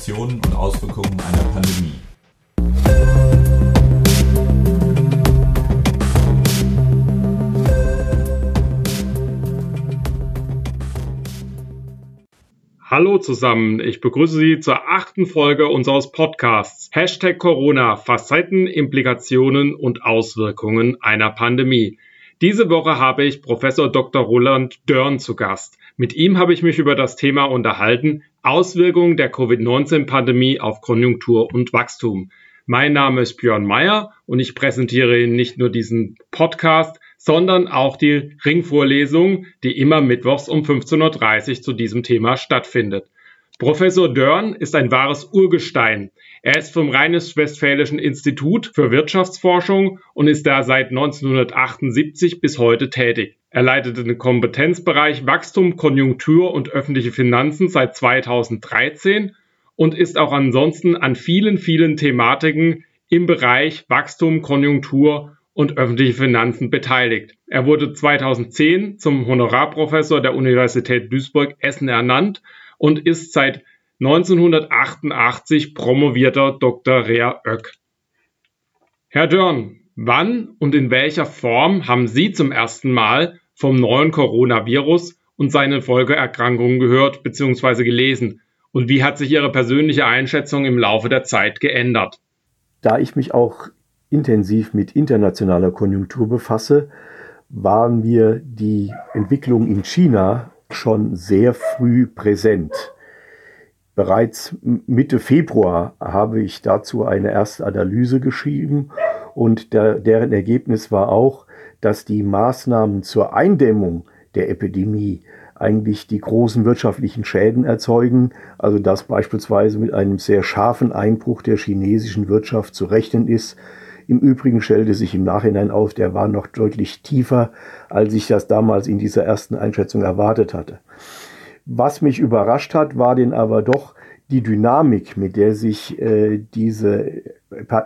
Implikationen und Auswirkungen einer Pandemie. Hallo zusammen, ich begrüße Sie zur achten Folge unseres Podcasts Hashtag Corona, Facetten, Implikationen und Auswirkungen einer Pandemie. Diese Woche habe ich Professor Dr. Roland Dörn zu Gast. Mit ihm habe ich mich über das Thema unterhalten, Auswirkungen der Covid-19-Pandemie auf Konjunktur und Wachstum. Mein Name ist Björn Meyer und ich präsentiere Ihnen nicht nur diesen Podcast, sondern auch die Ringvorlesung, die immer mittwochs um 15.30 Uhr zu diesem Thema stattfindet. Professor Dörn ist ein wahres Urgestein. Er ist vom Rheinisch-Westfälischen Institut für Wirtschaftsforschung und ist da seit 1978 bis heute tätig. Er leitet den Kompetenzbereich Wachstum, Konjunktur und öffentliche Finanzen seit 2013 und ist auch ansonsten an vielen, vielen Thematiken im Bereich Wachstum, Konjunktur und öffentliche Finanzen beteiligt. Er wurde 2010 zum Honorarprofessor der Universität Duisburg-Essen ernannt und ist seit 1988 promovierter Dr. Rea Oeck. Herr Dörn, wann und in welcher Form haben Sie zum ersten Mal vom neuen Coronavirus und seinen Folgeerkrankungen gehört bzw. gelesen? Und wie hat sich Ihre persönliche Einschätzung im Laufe der Zeit geändert? Da ich mich auch intensiv mit internationaler Konjunktur befasse, war mir die Entwicklung in China schon sehr früh präsent. Bereits Mitte Februar habe ich dazu eine erste Analyse geschrieben und der, deren Ergebnis war auch, dass die Maßnahmen zur Eindämmung der Epidemie eigentlich die großen wirtschaftlichen Schäden erzeugen, also dass beispielsweise mit einem sehr scharfen Einbruch der chinesischen Wirtschaft zu rechnen ist, im Übrigen stellte sich im Nachhinein auf, der war noch deutlich tiefer, als ich das damals in dieser ersten Einschätzung erwartet hatte. Was mich überrascht hat, war denn aber doch die Dynamik, mit der sich äh, diese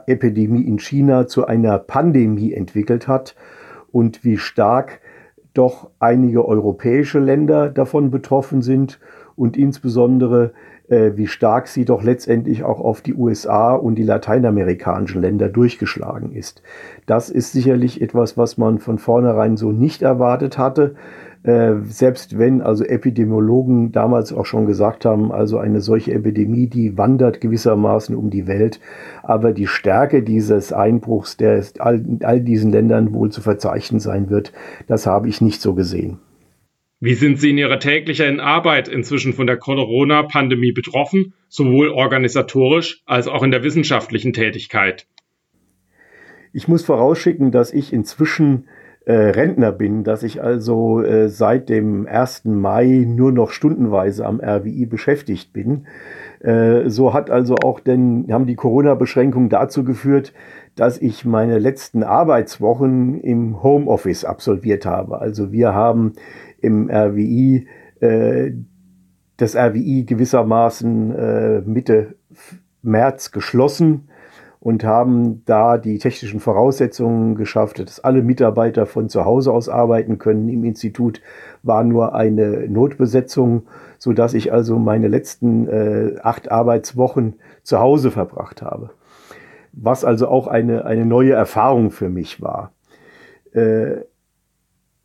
Epidemie in China zu einer Pandemie entwickelt hat und wie stark doch einige europäische Länder davon betroffen sind und insbesondere äh, wie stark sie doch letztendlich auch auf die USA und die lateinamerikanischen Länder durchgeschlagen ist. Das ist sicherlich etwas, was man von vornherein so nicht erwartet hatte. Äh, selbst wenn also Epidemiologen damals auch schon gesagt haben, also eine solche Epidemie, die wandert gewissermaßen um die Welt, aber die Stärke dieses Einbruchs, der in all diesen Ländern wohl zu verzeichnen sein wird, das habe ich nicht so gesehen. Wie sind Sie in Ihrer täglichen Arbeit inzwischen von der Corona-Pandemie betroffen, sowohl organisatorisch als auch in der wissenschaftlichen Tätigkeit? Ich muss vorausschicken, dass ich inzwischen äh, Rentner bin, dass ich also äh, seit dem 1. Mai nur noch stundenweise am RWI beschäftigt bin. Äh, so hat also auch denn, haben die Corona-Beschränkungen dazu geführt, dass ich meine letzten Arbeitswochen im Homeoffice absolviert habe. Also wir haben im RWI äh, das RWI gewissermaßen äh, Mitte März geschlossen und haben da die technischen Voraussetzungen geschafft, dass alle Mitarbeiter von zu Hause aus arbeiten können. Im Institut war nur eine Notbesetzung, so dass ich also meine letzten äh, acht Arbeitswochen zu Hause verbracht habe. Was also auch eine, eine neue Erfahrung für mich war. Äh,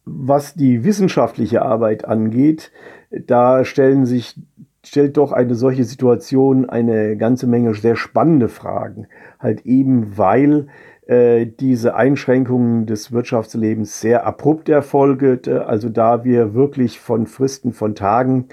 was die wissenschaftliche Arbeit angeht, da stellen sich, stellt doch eine solche Situation eine ganze Menge sehr spannende Fragen. Halt eben, weil äh, diese Einschränkungen des Wirtschaftslebens sehr abrupt erfolgte, also da wir wirklich von Fristen von Tagen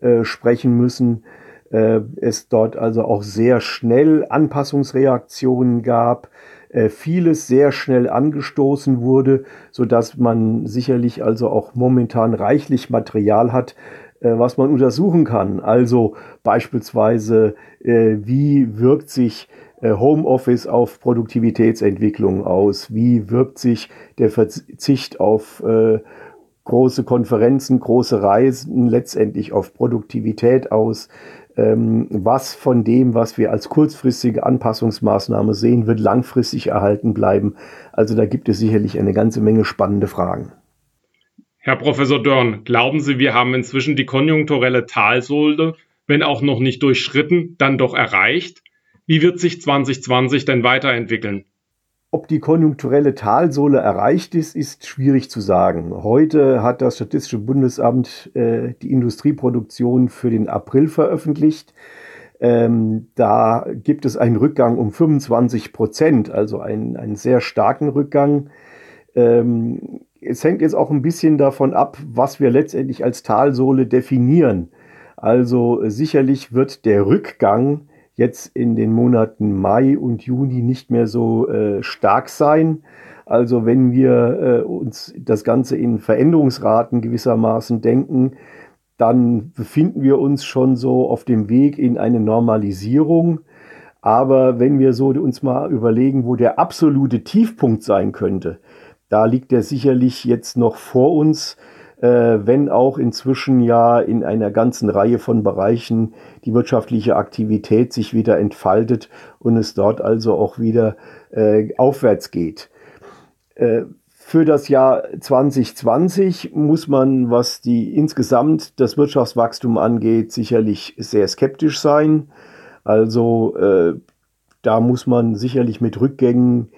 äh, sprechen müssen, äh, es dort also auch sehr schnell Anpassungsreaktionen gab, äh, vieles sehr schnell angestoßen wurde, so dass man sicherlich also auch momentan reichlich Material hat, was man untersuchen kann. Also beispielsweise, äh, wie wirkt sich Homeoffice auf Produktivitätsentwicklung aus? Wie wirkt sich der Verzicht auf große Konferenzen, große Reisen letztendlich auf Produktivität aus? Ähm, was von dem, was wir als kurzfristige Anpassungsmaßnahme sehen, wird langfristig erhalten bleiben. Also da gibt es sicherlich eine ganze Menge spannende Fragen. Herr Professor Dörn, glauben Sie, wir haben inzwischen die konjunkturelle Talsohle wenn auch noch nicht durchschritten, dann doch erreicht? Wie wird sich 2020 denn weiterentwickeln? Ob die konjunkturelle Talsohle erreicht ist, ist schwierig zu sagen. Heute hat das Statistische Bundesamt äh, die Industrieproduktion für den April veröffentlicht. Ähm, da gibt es einen Rückgang um 25 Prozent, also einen, einen sehr starken Rückgang. Ähm, es hängt jetzt auch ein bisschen davon ab, was wir letztendlich als Talsohle definieren. Also sicherlich wird der Rückgang jetzt in den Monaten Mai und Juni nicht mehr so äh, stark sein. Also wenn wir äh, uns das Ganze in Veränderungsraten gewissermaßen denken, dann befinden wir uns schon so auf dem Weg in eine Normalisierung. Aber wenn wir so uns mal überlegen, wo der absolute Tiefpunkt sein könnte, da liegt er sicherlich jetzt noch vor uns äh, wenn auch inzwischen ja in einer ganzen Reihe von Bereichen die wirtschaftliche Aktivität sich wieder entfaltet und es dort also auch wieder äh, aufwärts geht. Äh, für das Jahr 2020 muss man, was die insgesamt das Wirtschaftswachstum angeht, sicherlich sehr skeptisch sein. Also äh, da muss man sicherlich mit Rückgängen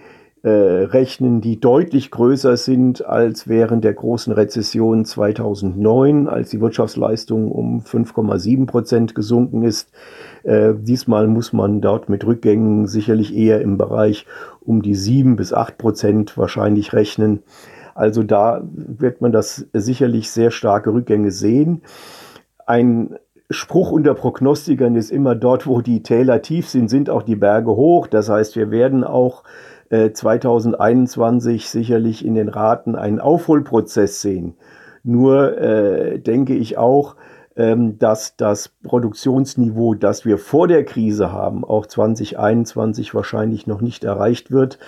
rechnen, die deutlich größer sind als während der großen Rezession 2009, als die Wirtschaftsleistung um 5,7 Prozent gesunken ist. Äh, diesmal muss man dort mit Rückgängen sicherlich eher im Bereich um die 7 bis 8 Prozent wahrscheinlich rechnen. Also da wird man das sicherlich sehr starke Rückgänge sehen. Ein Spruch unter Prognostikern ist immer dort, wo die Täler tief sind, sind auch die Berge hoch. Das heißt, wir werden auch 2021 äh, sicherlich in den Raten einen Aufholprozess sehen. Nur äh, denke ich auch, ähm, dass das Produktionsniveau, das wir vor der Krise haben, auch 2021 wahrscheinlich noch nicht erreicht wird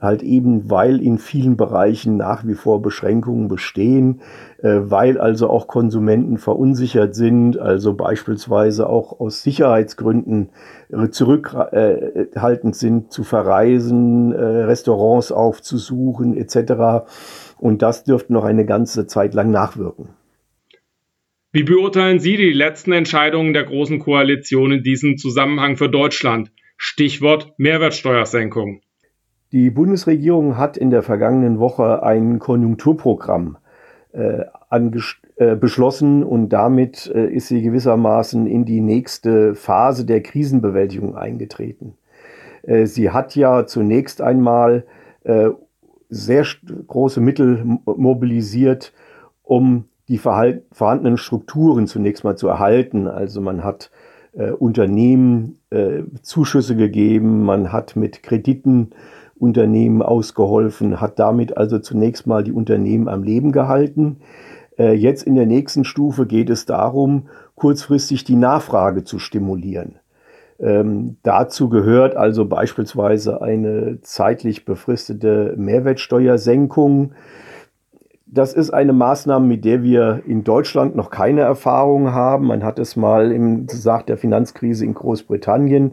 halt eben, weil in vielen Bereichen nach wie vor Beschränkungen bestehen, äh, weil also auch Konsumenten verunsichert sind, also beispielsweise auch aus Sicherheitsgründen äh, zurückhaltend sind zu verreisen, äh, Restaurants aufzusuchen etc. Und das dürfte noch eine ganze Zeit lang nachwirken. Wie beurteilen Sie die letzten Entscheidungen der Großen Koalition in diesem Zusammenhang für Deutschland? Stichwort Mehrwertsteuersenkung. Die Bundesregierung hat in der vergangenen Woche ein Konjunkturprogramm äh, äh, beschlossen und damit äh, ist sie gewissermaßen in die nächste Phase der Krisenbewältigung eingetreten. Äh, sie hat ja zunächst einmal äh, sehr große Mittel mobilisiert, um die vorhandenen Strukturen zunächst mal zu erhalten. Also man hat äh, Unternehmen Zuschüsse gegeben, man hat mit Krediten Unternehmen ausgeholfen, hat damit also zunächst mal die Unternehmen am Leben gehalten. Äh, jetzt in der nächsten Stufe geht es darum, kurzfristig die Nachfrage zu stimulieren. Ähm, dazu gehört also beispielsweise eine zeitlich befristete Mehrwertsteuersenkung. Das ist eine Maßnahme, mit der wir in Deutschland noch keine Erfahrung haben. Man hat es mal im gesagt der Finanzkrise in Großbritannien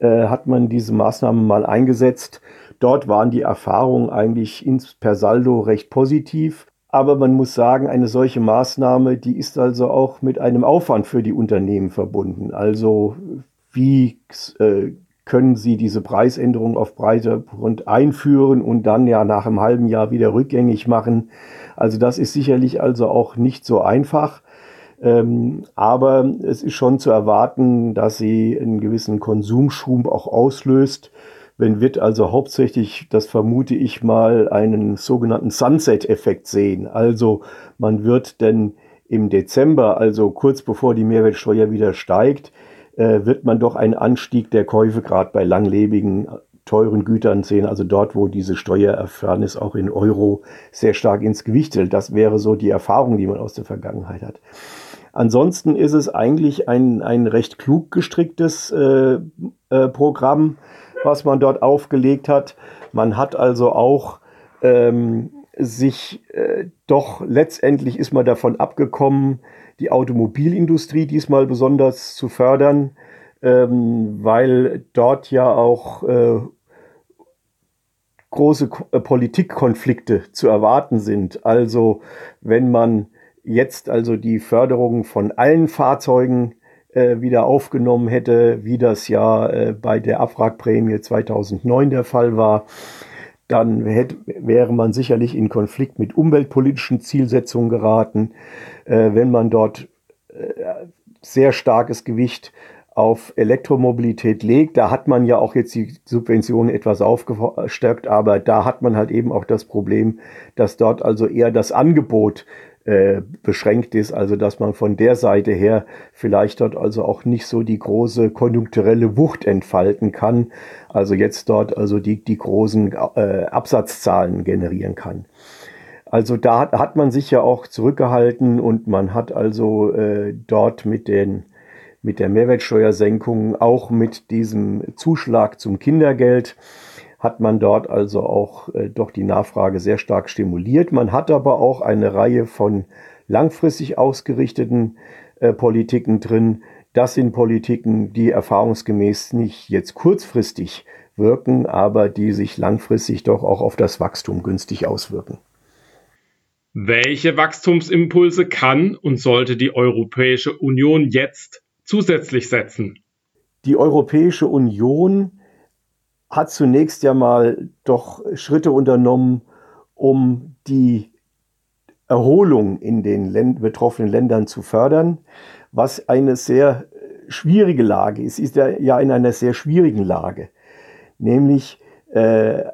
äh, hat man diese Maßnahme mal eingesetzt. Dort waren die Erfahrungen eigentlich ins per Saldo recht positiv. Aber man muss sagen, eine solche Maßnahme, die ist also auch mit einem Aufwand für die Unternehmen verbunden. Also wie äh, können sie diese Preisänderung auf breiter Grund einführen und dann ja nach einem halben Jahr wieder rückgängig machen? Also das ist sicherlich also auch nicht so einfach. Ähm, aber es ist schon zu erwarten, dass sie einen gewissen Konsumschub auch auslöst. Wenn wird also hauptsächlich, das vermute ich mal, einen sogenannten Sunset-Effekt sehen. Also man wird denn im Dezember, also kurz bevor die Mehrwertsteuer wieder steigt, äh, wird man doch einen Anstieg der Käufe gerade bei langlebigen teuren Gütern sehen, also dort, wo diese Steuererfahrnis auch in Euro sehr stark ins Gewicht hält. Das wäre so die Erfahrung, die man aus der Vergangenheit hat. Ansonsten ist es eigentlich ein, ein recht klug gestricktes äh, äh, Programm was man dort aufgelegt hat. Man hat also auch ähm, sich äh, doch letztendlich ist man davon abgekommen, die Automobilindustrie diesmal besonders zu fördern, ähm, weil dort ja auch äh, große äh, Politikkonflikte zu erwarten sind. Also wenn man jetzt also die Förderung von allen Fahrzeugen äh, wieder aufgenommen hätte, wie das ja äh, bei der Abwrackprämie 2009 der Fall war, dann hätte, wäre man sicherlich in Konflikt mit umweltpolitischen Zielsetzungen geraten. Äh, wenn man dort äh, sehr starkes Gewicht auf Elektromobilität legt. Da hat man ja auch jetzt die Subventionen etwas aufgestockt, aber da hat man halt eben auch das Problem, dass dort also eher das Angebot äh, beschränkt ist, also dass man von der Seite her vielleicht dort also auch nicht so die große konjunkturelle Wucht entfalten kann, also jetzt dort also die, die großen äh, Absatzzahlen generieren kann. Also da hat, hat man sich ja auch zurückgehalten und man hat also äh, dort mit den mit der Mehrwertsteuersenkung, auch mit diesem Zuschlag zum Kindergeld, hat man dort also auch äh, doch die Nachfrage sehr stark stimuliert. Man hat aber auch eine Reihe von langfristig ausgerichteten äh, Politiken drin. Das sind Politiken, die erfahrungsgemäß nicht jetzt kurzfristig wirken, aber die sich langfristig doch auch auf das Wachstum günstig auswirken. Welche Wachstumsimpulse kann und sollte die Europäische Union jetzt zusätzlich setzen? Die Europäische Union hat zunächst ja mal doch Schritte unternommen, um die Erholung in den Länd betroffenen Ländern zu fördern, was eine sehr schwierige Lage ist, ist ja, ja in einer sehr schwierigen Lage. Nämlich äh,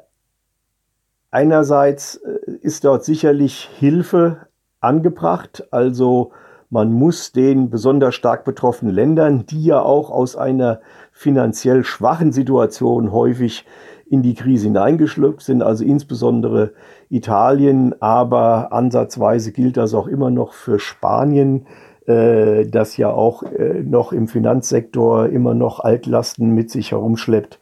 einerseits äh, ist dort sicherlich Hilfe angebracht, also man muss den besonders stark betroffenen Ländern, die ja auch aus einer finanziell schwachen Situation häufig in die Krise hineingeschlüpft sind, also insbesondere Italien, aber ansatzweise gilt das auch immer noch für Spanien, äh, das ja auch äh, noch im Finanzsektor immer noch Altlasten mit sich herumschleppt.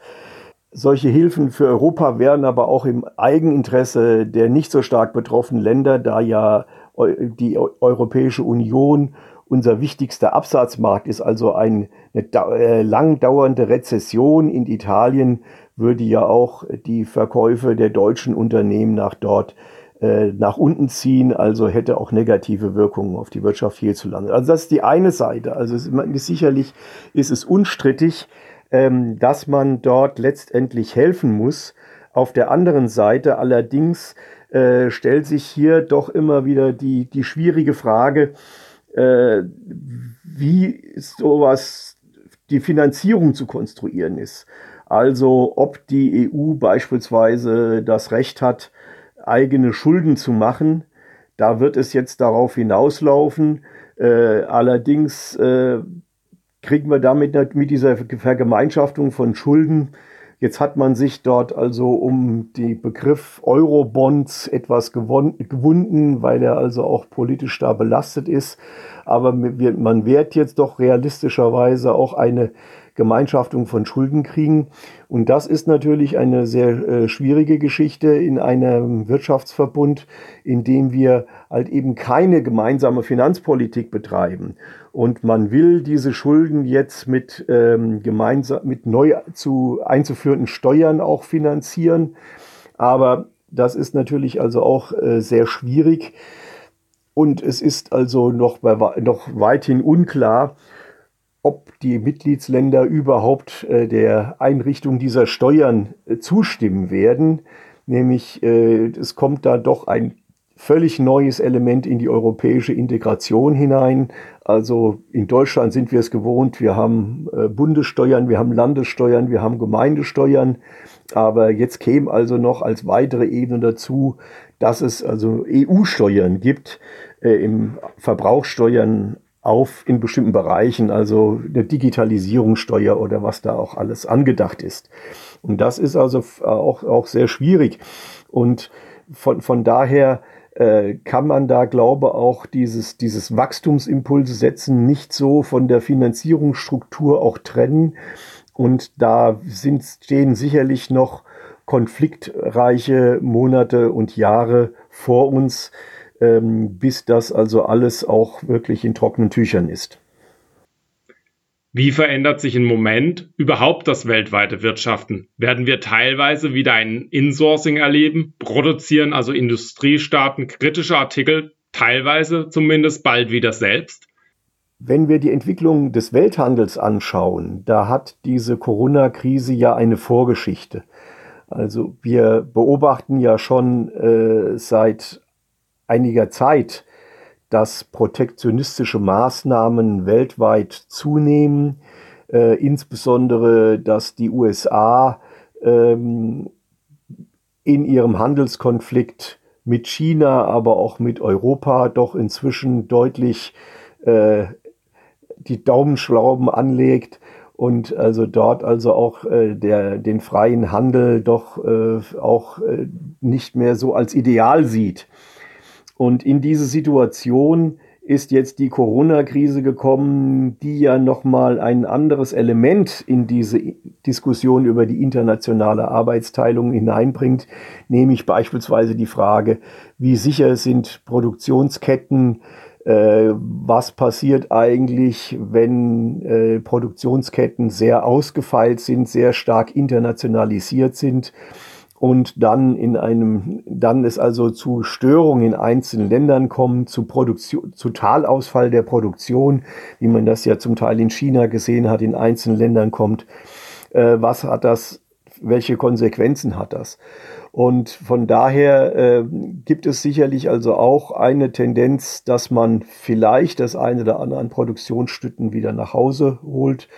Solche Hilfen für Europa wären aber auch im Eigeninteresse der nicht so stark betroffenen Länder, da ja die Europäische Union unser wichtigster Absatzmarkt ist, also eine äh, lang dauernde Rezession in Italien würde ja auch die Verkäufe der deutschen Unternehmen nach dort äh, nach unten ziehen, also hätte auch negative Wirkungen auf die Wirtschaft hierzulande. Also das ist die eine Seite. Also es ist, sicherlich ist es unstrittig, ähm, dass man dort letztendlich helfen muss. Auf der anderen Seite allerdings äh, stellt sich hier doch immer wieder die, die schwierige Frage, äh, wie sowas, die Finanzierung zu konstruieren ist. Also ob die EU beispielsweise das Recht hat, eigene Schulden zu machen. Da wird es jetzt darauf hinauslaufen. Äh, allerdings äh, kriegen wir damit mit dieser Vergemeinschaftung von Schulden Jetzt hat man sich dort also um den Begriff Eurobonds etwas gewunden, weil er also auch politisch da belastet ist. Aber man wird jetzt doch realistischerweise auch eine Gemeinschaftung von Schulden kriegen. Und das ist natürlich eine sehr äh, schwierige Geschichte in einem Wirtschaftsverbund, in dem wir halt eben keine gemeinsame Finanzpolitik betreiben. Und man will diese Schulden jetzt mit ähm, gemeinsam mit neu zu einzuführenden Steuern auch finanzieren. Aber das ist natürlich also auch äh, sehr schwierig. Und es ist also noch, bei, noch weithin unklar, ob die Mitgliedsländer überhaupt äh, der Einrichtung dieser Steuern äh, zustimmen werden. Nämlich äh, es kommt da doch ein völlig neues Element in die europäische Integration hinein. Also in Deutschland sind wir es gewohnt, wir haben äh, Bundessteuern, wir haben Landessteuern, wir haben Gemeindesteuern. Aber jetzt käme also noch als weitere Ebene dazu, dass es also EU-Steuern gibt, äh, im Verbrauchssteuern auf in bestimmten Bereichen, also eine Digitalisierungssteuer oder was da auch alles angedacht ist. Und das ist also auch, auch sehr schwierig. Und von, von daher äh, kann man da, glaube auch dieses, dieses Wachstumsimpulse setzen nicht so von der Finanzierungsstruktur auch trennen. Und da sind, stehen sicherlich noch konfliktreiche Monate und Jahre vor uns, ähm, bis das also alles auch wirklich in trockenen Tüchern ist. Wie verändert sich im Moment überhaupt das weltweite Wirtschaften? Werden wir teilweise wieder ein Insourcing erleben? Produzieren also Industriestaaten kritische Artikel teilweise zumindest bald wieder selbst? Wenn wir die Entwicklung des Welthandels anschauen, da hat diese Corona-Krise ja eine Vorgeschichte. Also wir beobachten ja schon äh, seit einiger Zeit, dass protektionistische Maßnahmen weltweit zunehmen, äh, insbesondere dass die USA ähm, in ihrem Handelskonflikt mit China, aber auch mit Europa doch inzwischen deutlich äh, die Daumenschrauben anlegt und also dort also auch äh, der, den freien Handel doch äh, auch äh, nicht mehr so als Ideal sieht. Und in diese Situation ist jetzt die Corona-Krise gekommen, die ja nochmal ein anderes Element in diese Diskussion über die internationale Arbeitsteilung hineinbringt, nämlich beispielsweise die Frage, wie sicher sind Produktionsketten, äh, was passiert eigentlich, wenn äh, Produktionsketten sehr ausgefeilt sind, sehr stark internationalisiert sind und dann in einem, dann es also zu Störungen in einzelnen Ländern kommt, zu Produktion, zu Totalausfall der Produktion, wie man das ja zum Teil in China gesehen hat, in einzelnen Ländern kommt. Äh, was hat das, welche Konsequenzen hat das? Und von daher äh, gibt es sicherlich also auch eine Tendenz, dass man vielleicht das eine oder andere an Produktionsstücken wieder nach Hause holt.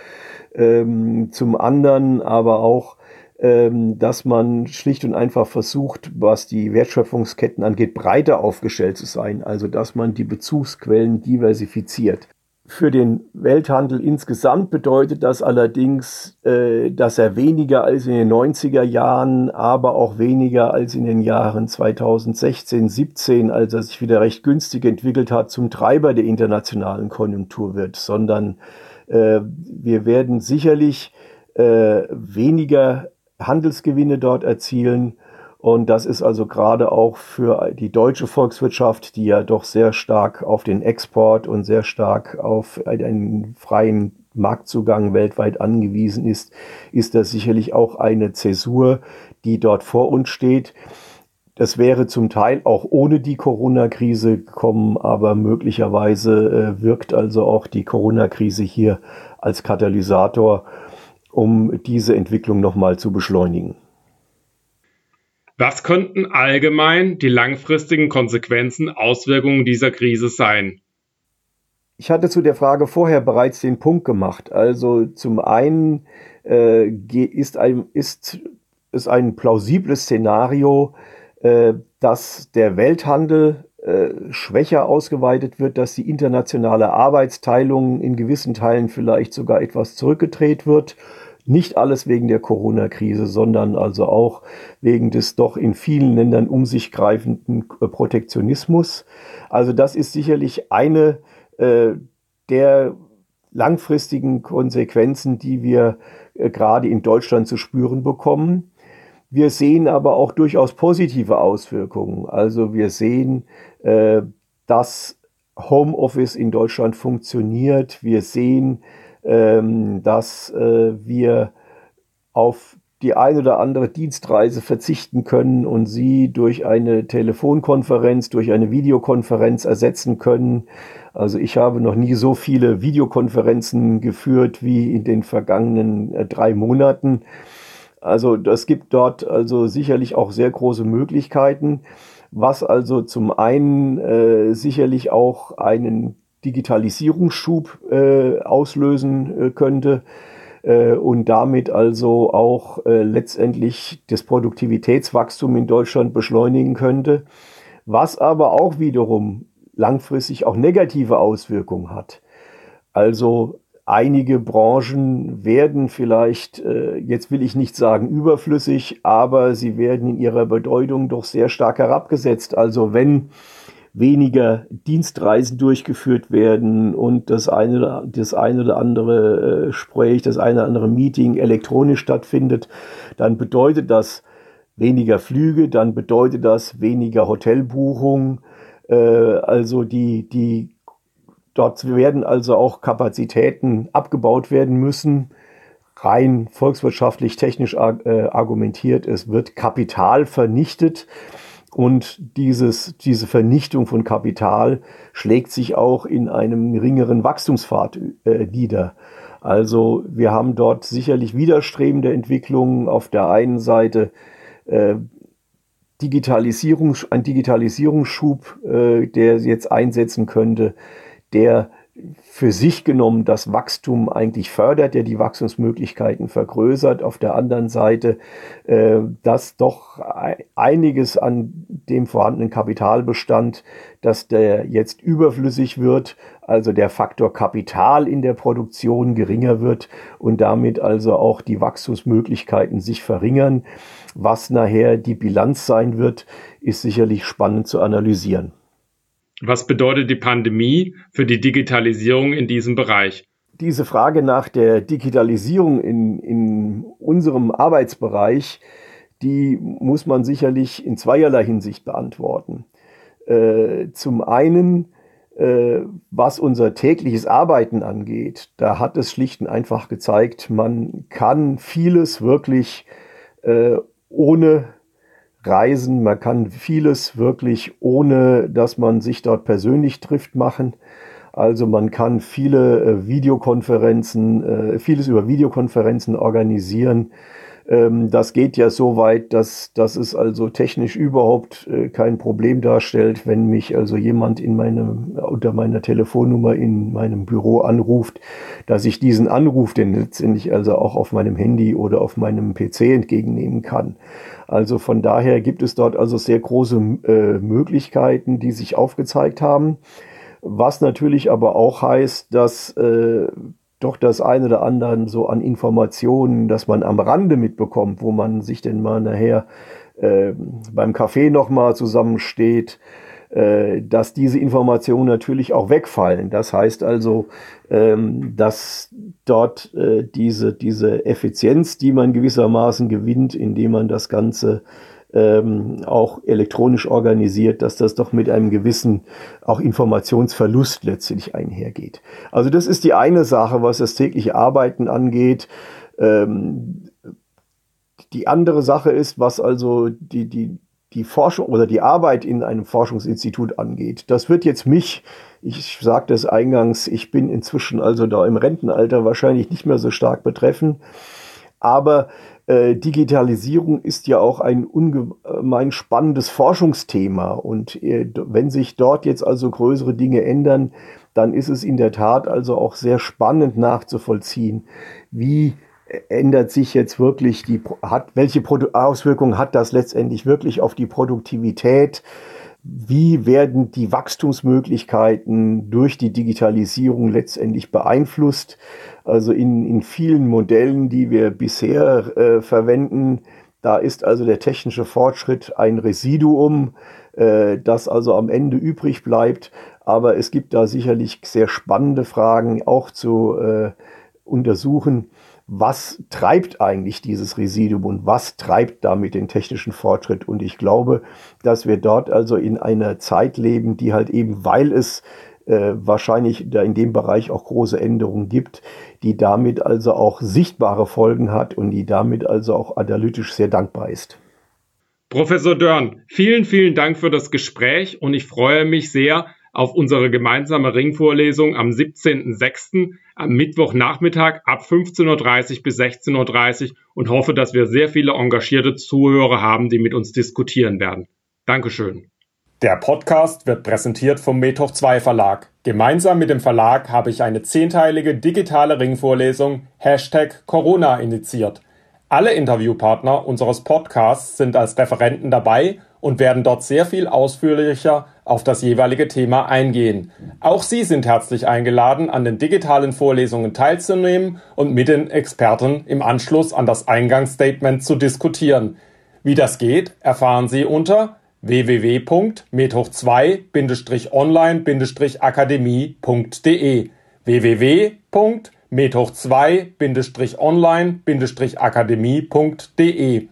Ähm, zum anderen aber auch, dass man schlicht und einfach versucht, was die Wertschöpfungsketten angeht, breiter aufgestellt zu sein. Also dass man die Bezugsquellen diversifiziert. Für den Welthandel insgesamt bedeutet das allerdings, äh, dass er weniger als in den 90er Jahren, aber auch weniger als in den Jahren 2016, 17, als er sich wieder recht günstig entwickelt hat, zum Treiber der internationalen Konjunktur wird, sondern äh, wir werden sicherlich äh, weniger Handelsgewinne dort erzielen. Und das ist also gerade auch für die deutsche Volkswirtschaft, die ja doch sehr stark auf den Export und sehr stark auf einen freien Marktzugang weltweit angewiesen ist, ist das sicherlich auch eine Zäsur, die dort vor uns steht. Das wäre zum Teil auch ohne die Corona-Krise gekommen, aber möglicherweise äh, wirkt also auch die Corona-Krise hier als Katalysator um diese Entwicklung nochmal zu beschleunigen. Was könnten allgemein die langfristigen Konsequenzen, Auswirkungen dieser Krise sein? Ich hatte zu der Frage vorher bereits den Punkt gemacht. Also zum einen äh, ist, ein, ist es ein plausibles Szenario, äh, dass der Welthandel äh, schwächer ausgeweitet wird, dass die internationale Arbeitsteilung in gewissen Teilen vielleicht sogar etwas zurückgedreht wird nicht alles wegen der Corona-Krise, sondern also auch wegen des doch in vielen Ländern um sich greifenden äh, Protektionismus. Also das ist sicherlich eine äh, der langfristigen Konsequenzen, die wir äh, gerade in Deutschland zu spüren bekommen. Wir sehen aber auch durchaus positive Auswirkungen. Also wir sehen, äh, dass Homeoffice in Deutschland funktioniert. Wir sehen, ähm, dass äh, wir auf die ein oder andere Dienstreise verzichten können und sie durch eine Telefonkonferenz, durch eine Videokonferenz ersetzen können. Also ich habe noch nie so viele Videokonferenzen geführt wie in den vergangenen äh, drei Monaten. Also das gibt dort also sicherlich auch sehr große Möglichkeiten, was also zum einen äh, sicherlich auch einen Digitalisierungsschub äh, auslösen äh, könnte äh, und damit also auch äh, letztendlich das Produktivitätswachstum in Deutschland beschleunigen könnte, was aber auch wiederum langfristig auch negative Auswirkungen hat. Also einige Branchen werden vielleicht, äh, jetzt will ich nicht sagen überflüssig, aber sie werden in ihrer Bedeutung doch sehr stark herabgesetzt. Also wenn weniger Dienstreisen durchgeführt werden und das eine, das eine oder andere äh, Gespräch, das eine oder andere Meeting elektronisch stattfindet, dann bedeutet das weniger Flüge, dann bedeutet das weniger Hotelbuchungen. Äh, also die, die, dort werden also auch Kapazitäten abgebaut werden müssen. Rein volkswirtschaftlich, technisch äh, argumentiert, es wird Kapital vernichtet Und dieses, diese Vernichtung von Kapital schlägt sich auch in einem geringeren Wachstumspfad äh, nieder. Also wir haben dort sicherlich widerstrebende Entwicklungen. Auf der einen Seite äh, Digitalisierung, ein Digitalisierungsschub, äh, der jetzt einsetzen könnte, der für sich genommen das Wachstum eigentlich fördert, der die Wachstumsmöglichkeiten vergrößert. Auf der anderen Seite, äh, dass doch einiges an dem vorhandenen Kapitalbestand, dass der jetzt überflüssig wird, also der Faktor Kapital in der Produktion geringer wird und damit also auch die Wachstumsmöglichkeiten sich verringern. Was nachher die Bilanz sein wird, ist sicherlich spannend zu analysieren. Was bedeutet die Pandemie für die Digitalisierung in diesem Bereich? Diese Frage nach der Digitalisierung in, in unserem Arbeitsbereich, die muss man sicherlich in zweierlei Hinsicht beantworten. Äh, zum einen, äh, was unser tägliches Arbeiten angeht, da hat es schlicht und einfach gezeigt, man kann vieles wirklich äh, ohne reisen. Man kann vieles wirklich ohne, dass man sich dort persönlich trifft, machen. Also man kann viele äh, Videokonferenzen, äh, vieles über Videokonferenzen organisieren. Ähm, das geht ja so weit, dass, dass es also technisch überhaupt äh, kein Problem darstellt, wenn mich also jemand in meinem, unter meiner Telefonnummer in meinem Büro anruft, dass ich diesen Anruf denn letztendlich also auch auf meinem Handy oder auf meinem PC entgegennehmen kann. Also von daher gibt es dort also sehr große äh, Möglichkeiten, die sich aufgezeigt haben. Was natürlich aber auch heißt, dass äh, doch das eine oder andere so an Informationen, dass man am Rande mitbekommt, wo man sich denn mal nachher äh, beim Café nochmal zusammensteht, äh, dass diese Informationen natürlich auch wegfallen. Das heißt also, ähm, dass dort äh, diese, diese Effizienz, die man gewissermaßen gewinnt, indem man das Ganze ähm, auch elektronisch organisiert, dass das doch mit einem gewissen auch Informationsverlust letztlich einhergeht. Also das ist die eine Sache, was das tägliche Arbeiten angeht. Ähm, die andere Sache ist, was also die, die, die Forschung oder die Arbeit in einem Forschungsinstitut angeht. Das wird jetzt mich, ich sagte es eingangs, ich bin inzwischen also da im Rentenalter wahrscheinlich nicht mehr so stark betreffen. Aber äh, Digitalisierung ist ja auch ein ungemein spannendes Forschungsthema. Und äh, wenn sich dort jetzt also größere Dinge ändern, dann ist es in der Tat also auch sehr spannend nachzuvollziehen, wie ändert sich jetzt wirklich die, hat, welche Auswirkungen hat das letztendlich wirklich auf die Produktivität? Wie werden die Wachstumsmöglichkeiten durch die Digitalisierung letztendlich beeinflusst? Also in, in vielen Modellen, die wir bisher äh, verwenden, da ist also der technische Fortschritt ein Residuum, äh, das also am Ende übrig bleibt. Aber es gibt da sicherlich sehr spannende Fragen auch zu äh, untersuchen was treibt eigentlich dieses Residuum und was treibt damit den technischen Fortschritt. Und ich glaube, dass wir dort also in einer Zeit leben, die halt eben, weil es äh, wahrscheinlich da in dem Bereich auch große Änderungen gibt, die damit also auch sichtbare Folgen hat und die damit also auch analytisch sehr dankbar ist. Professor Dörn, vielen, vielen Dank für das Gespräch und ich freue mich sehr auf unsere gemeinsame Ringvorlesung am 17.06. am Mittwochnachmittag ab 15.30 Uhr bis 16.30 Uhr und hoffe, dass wir sehr viele engagierte Zuhörer haben, die mit uns diskutieren werden. Dankeschön. Der Podcast wird präsentiert vom Methoch 2 Verlag. Gemeinsam mit dem Verlag habe ich eine zehnteilige digitale Ringvorlesung Hashtag Corona initiiert. Alle Interviewpartner unseres Podcasts sind als Referenten dabei und werden dort sehr viel ausführlicher auf das jeweilige Thema eingehen. Auch Sie sind herzlich eingeladen, an den digitalen Vorlesungen teilzunehmen und mit den Experten im Anschluss an das Eingangsstatement zu diskutieren. Wie das geht, erfahren Sie unter www.methoch2-online-akademie.de www.methoch2-online-akademie.de